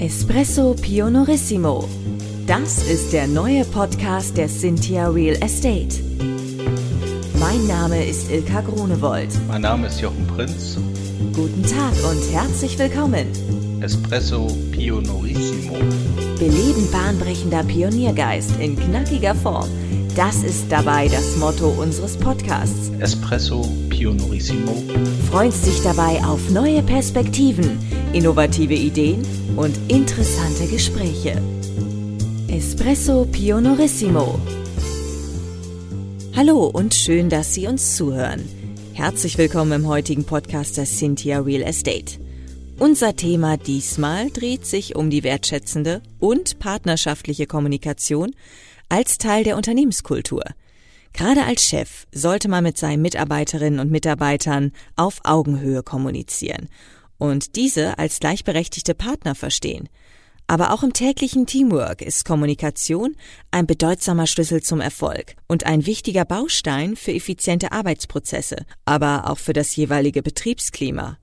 Espresso Pionorissimo. Das ist der neue Podcast der Cynthia Real Estate. Mein Name ist Ilka Grunewold. Mein Name ist Jochen Prinz. Guten Tag und herzlich willkommen. Espresso Pionorissimo. Beleben bahnbrechender Pioniergeist in knackiger Form. Das ist dabei das Motto unseres Podcasts. Espresso Pionorissimo. Freust dich dabei auf neue Perspektiven, innovative Ideen und interessante Gespräche. Espresso Pionorissimo. Hallo und schön, dass Sie uns zuhören. Herzlich willkommen im heutigen Podcast der Cynthia Real Estate. Unser Thema diesmal dreht sich um die wertschätzende und partnerschaftliche Kommunikation als Teil der Unternehmenskultur. Gerade als Chef sollte man mit seinen Mitarbeiterinnen und Mitarbeitern auf Augenhöhe kommunizieren und diese als gleichberechtigte Partner verstehen. Aber auch im täglichen Teamwork ist Kommunikation ein bedeutsamer Schlüssel zum Erfolg und ein wichtiger Baustein für effiziente Arbeitsprozesse, aber auch für das jeweilige Betriebsklima.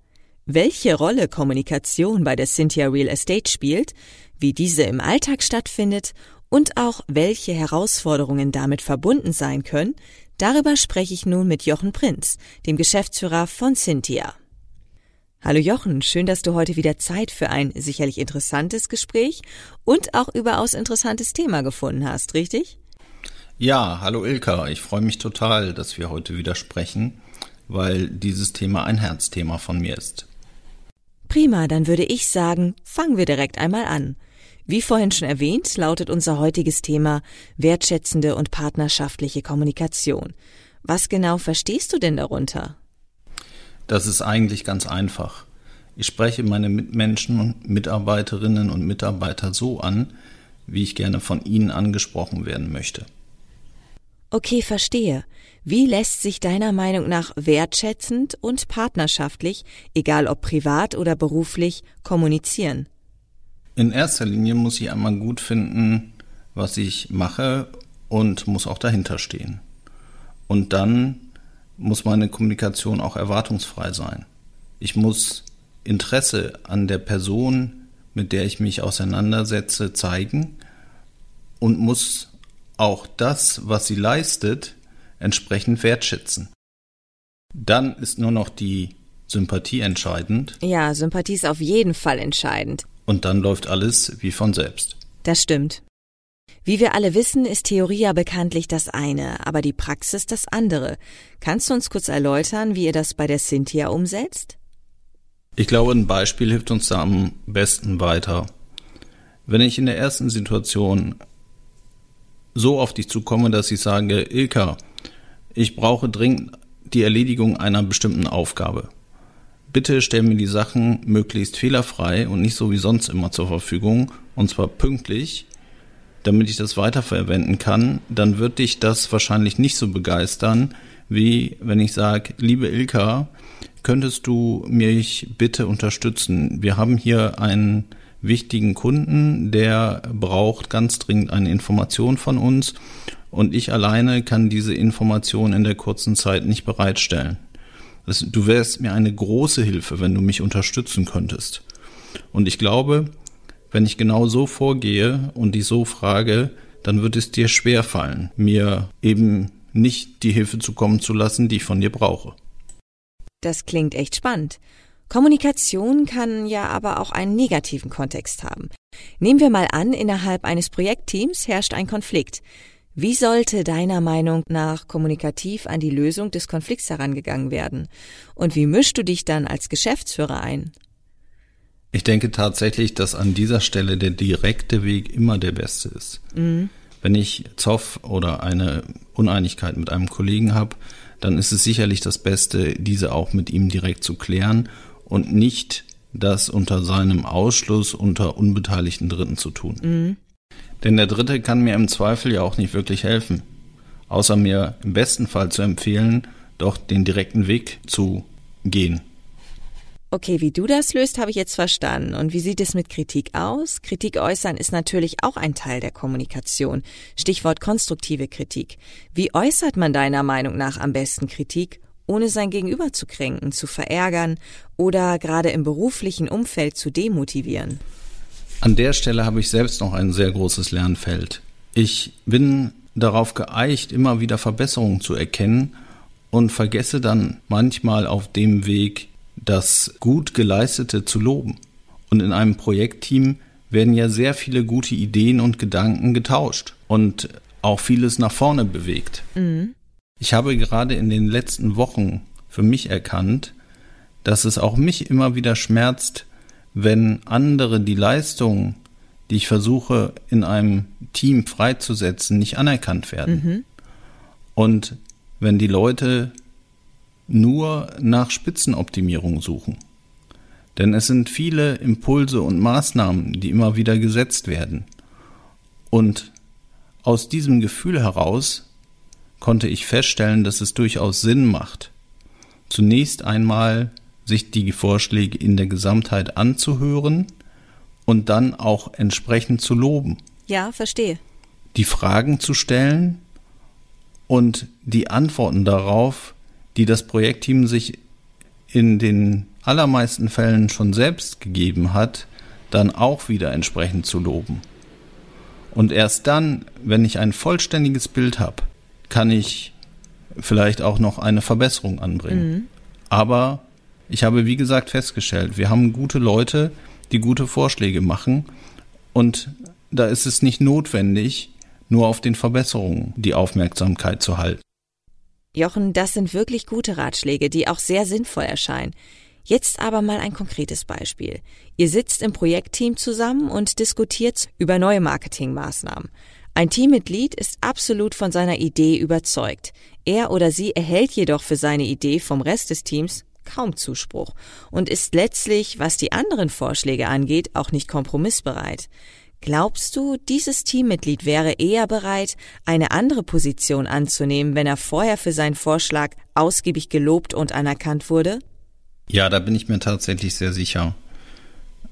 Welche Rolle Kommunikation bei der Cynthia Real Estate spielt, wie diese im Alltag stattfindet und auch welche Herausforderungen damit verbunden sein können, darüber spreche ich nun mit Jochen Prinz, dem Geschäftsführer von Cynthia. Hallo Jochen, schön, dass du heute wieder Zeit für ein sicherlich interessantes Gespräch und auch überaus interessantes Thema gefunden hast, richtig? Ja, hallo Ilka, ich freue mich total, dass wir heute wieder sprechen, weil dieses Thema ein Herzthema von mir ist. Prima, dann würde ich sagen, fangen wir direkt einmal an. Wie vorhin schon erwähnt, lautet unser heutiges Thema wertschätzende und partnerschaftliche Kommunikation. Was genau verstehst du denn darunter? Das ist eigentlich ganz einfach. Ich spreche meine Mitmenschen und Mitarbeiterinnen und Mitarbeiter so an, wie ich gerne von ihnen angesprochen werden möchte. Okay, verstehe. Wie lässt sich deiner Meinung nach wertschätzend und partnerschaftlich, egal ob privat oder beruflich, kommunizieren? In erster Linie muss ich einmal gut finden, was ich mache und muss auch dahinter stehen. Und dann muss meine Kommunikation auch erwartungsfrei sein. Ich muss Interesse an der Person, mit der ich mich auseinandersetze, zeigen und muss auch das, was sie leistet, entsprechend wertschätzen. Dann ist nur noch die Sympathie entscheidend. Ja, Sympathie ist auf jeden Fall entscheidend. Und dann läuft alles wie von selbst. Das stimmt. Wie wir alle wissen, ist Theorie ja bekanntlich das eine, aber die Praxis das andere. Kannst du uns kurz erläutern, wie ihr das bei der Cynthia umsetzt? Ich glaube, ein Beispiel hilft uns da am besten weiter. Wenn ich in der ersten Situation so auf dich zukomme, dass ich sage, Ilka, ich brauche dringend die Erledigung einer bestimmten Aufgabe. Bitte stell mir die Sachen möglichst fehlerfrei und nicht so wie sonst immer zur Verfügung, und zwar pünktlich, damit ich das weiterverwenden kann, dann wird dich das wahrscheinlich nicht so begeistern, wie wenn ich sage, liebe Ilka, könntest du mich bitte unterstützen? Wir haben hier einen wichtigen Kunden, der braucht ganz dringend eine Information von uns und ich alleine kann diese Information in der kurzen Zeit nicht bereitstellen. Du wärst mir eine große Hilfe, wenn du mich unterstützen könntest. Und ich glaube, wenn ich genau so vorgehe und dich so frage, dann wird es dir schwer fallen, mir eben nicht die Hilfe zukommen zu lassen, die ich von dir brauche. Das klingt echt spannend. Kommunikation kann ja aber auch einen negativen Kontext haben. Nehmen wir mal an, innerhalb eines Projektteams herrscht ein Konflikt. Wie sollte deiner Meinung nach kommunikativ an die Lösung des Konflikts herangegangen werden? Und wie mischst du dich dann als Geschäftsführer ein? Ich denke tatsächlich, dass an dieser Stelle der direkte Weg immer der beste ist. Mhm. Wenn ich Zoff oder eine Uneinigkeit mit einem Kollegen habe, dann ist es sicherlich das Beste, diese auch mit ihm direkt zu klären und nicht das unter seinem Ausschluss unter unbeteiligten Dritten zu tun. Mhm. Denn der Dritte kann mir im Zweifel ja auch nicht wirklich helfen, außer mir im besten Fall zu empfehlen, doch den direkten Weg zu gehen. Okay, wie du das löst, habe ich jetzt verstanden. Und wie sieht es mit Kritik aus? Kritik äußern ist natürlich auch ein Teil der Kommunikation. Stichwort konstruktive Kritik. Wie äußert man deiner Meinung nach am besten Kritik, ohne sein Gegenüber zu kränken, zu verärgern oder gerade im beruflichen Umfeld zu demotivieren? An der Stelle habe ich selbst noch ein sehr großes Lernfeld. Ich bin darauf geeicht, immer wieder Verbesserungen zu erkennen und vergesse dann manchmal auf dem Weg, das gut geleistete zu loben. Und in einem Projektteam werden ja sehr viele gute Ideen und Gedanken getauscht und auch vieles nach vorne bewegt. Mhm. Ich habe gerade in den letzten Wochen für mich erkannt, dass es auch mich immer wieder schmerzt, wenn andere die Leistung, die ich versuche in einem Team freizusetzen, nicht anerkannt werden. Mhm. Und wenn die Leute nur nach Spitzenoptimierung suchen. Denn es sind viele Impulse und Maßnahmen, die immer wieder gesetzt werden. Und aus diesem Gefühl heraus konnte ich feststellen, dass es durchaus Sinn macht, zunächst einmal sich die Vorschläge in der Gesamtheit anzuhören und dann auch entsprechend zu loben. Ja, verstehe. Die Fragen zu stellen und die Antworten darauf, die das Projektteam sich in den allermeisten Fällen schon selbst gegeben hat, dann auch wieder entsprechend zu loben. Und erst dann, wenn ich ein vollständiges Bild habe, kann ich vielleicht auch noch eine Verbesserung anbringen. Mhm. Aber ich habe, wie gesagt, festgestellt, wir haben gute Leute, die gute Vorschläge machen. Und da ist es nicht notwendig, nur auf den Verbesserungen die Aufmerksamkeit zu halten. Jochen, das sind wirklich gute Ratschläge, die auch sehr sinnvoll erscheinen. Jetzt aber mal ein konkretes Beispiel. Ihr sitzt im Projektteam zusammen und diskutiert über neue Marketingmaßnahmen. Ein Teammitglied ist absolut von seiner Idee überzeugt. Er oder sie erhält jedoch für seine Idee vom Rest des Teams kaum Zuspruch und ist letztlich, was die anderen Vorschläge angeht, auch nicht kompromissbereit. Glaubst du, dieses Teammitglied wäre eher bereit, eine andere Position anzunehmen, wenn er vorher für seinen Vorschlag ausgiebig gelobt und anerkannt wurde? Ja, da bin ich mir tatsächlich sehr sicher.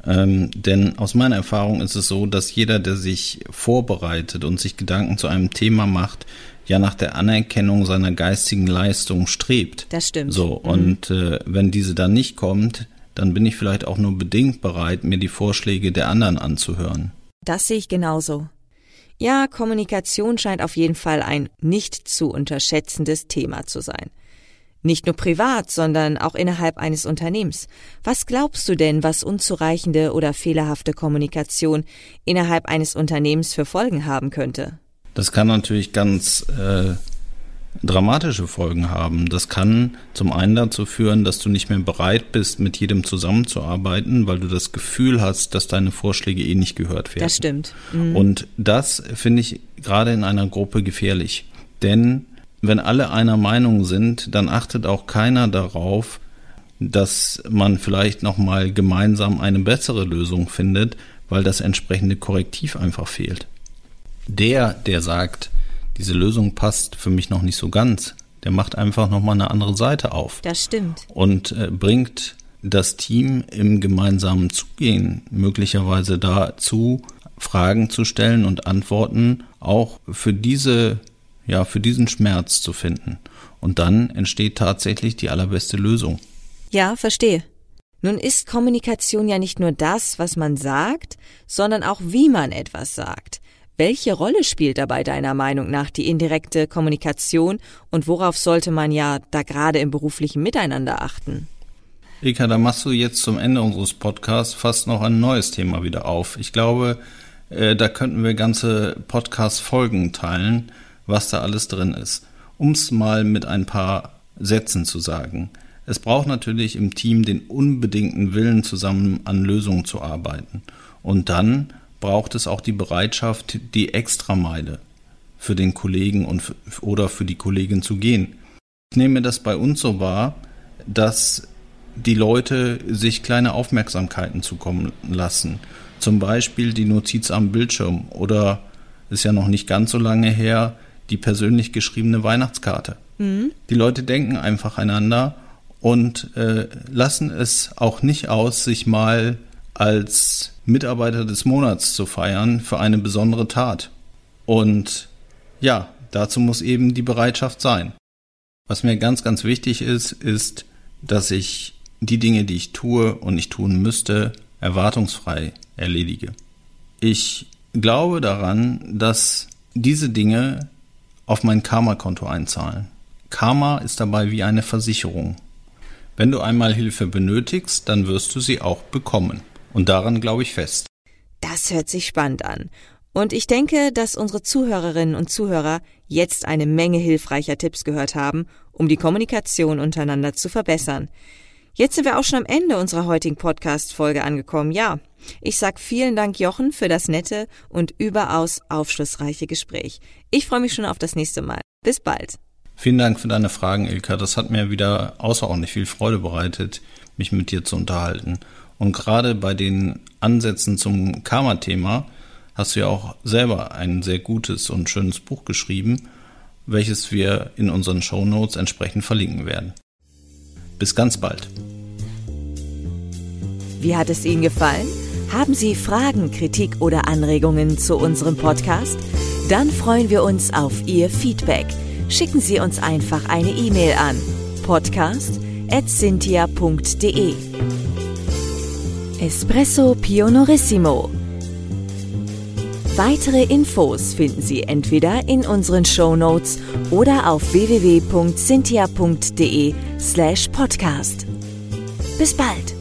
Ähm, denn aus meiner Erfahrung ist es so, dass jeder, der sich vorbereitet und sich Gedanken zu einem Thema macht, ja nach der Anerkennung seiner geistigen Leistung strebt. Das stimmt. So, mhm. und äh, wenn diese dann nicht kommt, dann bin ich vielleicht auch nur bedingt bereit, mir die Vorschläge der anderen anzuhören. Das sehe ich genauso. Ja, Kommunikation scheint auf jeden Fall ein nicht zu unterschätzendes Thema zu sein. Nicht nur privat, sondern auch innerhalb eines Unternehmens. Was glaubst du denn, was unzureichende oder fehlerhafte Kommunikation innerhalb eines Unternehmens für Folgen haben könnte? Das kann natürlich ganz äh, dramatische Folgen haben. Das kann zum einen dazu führen, dass du nicht mehr bereit bist, mit jedem zusammenzuarbeiten, weil du das Gefühl hast, dass deine Vorschläge eh nicht gehört werden. Das stimmt. Mhm. Und das finde ich gerade in einer Gruppe gefährlich. Denn wenn alle einer Meinung sind, dann achtet auch keiner darauf, dass man vielleicht nochmal gemeinsam eine bessere Lösung findet, weil das entsprechende Korrektiv einfach fehlt. Der, der sagt, diese Lösung passt für mich noch nicht so ganz, der macht einfach nochmal eine andere Seite auf. Das stimmt. Und äh, bringt das Team im gemeinsamen Zugehen möglicherweise dazu, Fragen zu stellen und Antworten auch für diese ja, für diesen Schmerz zu finden. Und dann entsteht tatsächlich die allerbeste Lösung. Ja, verstehe. Nun ist Kommunikation ja nicht nur das, was man sagt, sondern auch wie man etwas sagt. Welche Rolle spielt dabei deiner Meinung nach die indirekte Kommunikation und worauf sollte man ja da gerade im beruflichen Miteinander achten? Eka, da machst du jetzt zum Ende unseres Podcasts fast noch ein neues Thema wieder auf. Ich glaube, äh, da könnten wir ganze Podcast-Folgen teilen was da alles drin ist. Um es mal mit ein paar Sätzen zu sagen. Es braucht natürlich im Team den unbedingten Willen, zusammen an Lösungen zu arbeiten. Und dann braucht es auch die Bereitschaft, die Extrameile für den Kollegen und oder für die Kollegin zu gehen. Ich nehme das bei uns so wahr, dass die Leute sich kleine Aufmerksamkeiten zukommen lassen. Zum Beispiel die Notiz am Bildschirm oder ist ja noch nicht ganz so lange her, die persönlich geschriebene Weihnachtskarte. Mhm. Die Leute denken einfach einander und äh, lassen es auch nicht aus, sich mal als Mitarbeiter des Monats zu feiern für eine besondere Tat. Und ja, dazu muss eben die Bereitschaft sein. Was mir ganz, ganz wichtig ist, ist, dass ich die Dinge, die ich tue und ich tun müsste, erwartungsfrei erledige. Ich glaube daran, dass diese Dinge auf mein Karma-Konto einzahlen. Karma ist dabei wie eine Versicherung. Wenn du einmal Hilfe benötigst, dann wirst du sie auch bekommen. Und daran glaube ich fest. Das hört sich spannend an. Und ich denke, dass unsere Zuhörerinnen und Zuhörer jetzt eine Menge hilfreicher Tipps gehört haben, um die Kommunikation untereinander zu verbessern. Jetzt sind wir auch schon am Ende unserer heutigen Podcast-Folge angekommen. Ja, ich sag vielen Dank, Jochen, für das nette und überaus aufschlussreiche Gespräch. Ich freue mich schon auf das nächste Mal. Bis bald. Vielen Dank für deine Fragen, Ilka. Das hat mir wieder außerordentlich viel Freude bereitet, mich mit dir zu unterhalten. Und gerade bei den Ansätzen zum Karma-Thema hast du ja auch selber ein sehr gutes und schönes Buch geschrieben, welches wir in unseren Show Notes entsprechend verlinken werden. Bis ganz bald. Wie hat es Ihnen gefallen? Haben Sie Fragen, Kritik oder Anregungen zu unserem Podcast? Dann freuen wir uns auf Ihr Feedback. Schicken Sie uns einfach eine E-Mail an podcast@cynthia.de. Espresso Pionorissimo. Weitere Infos finden Sie entweder in unseren Show Notes oder auf www.cynthia.de slash podcast. Bis bald!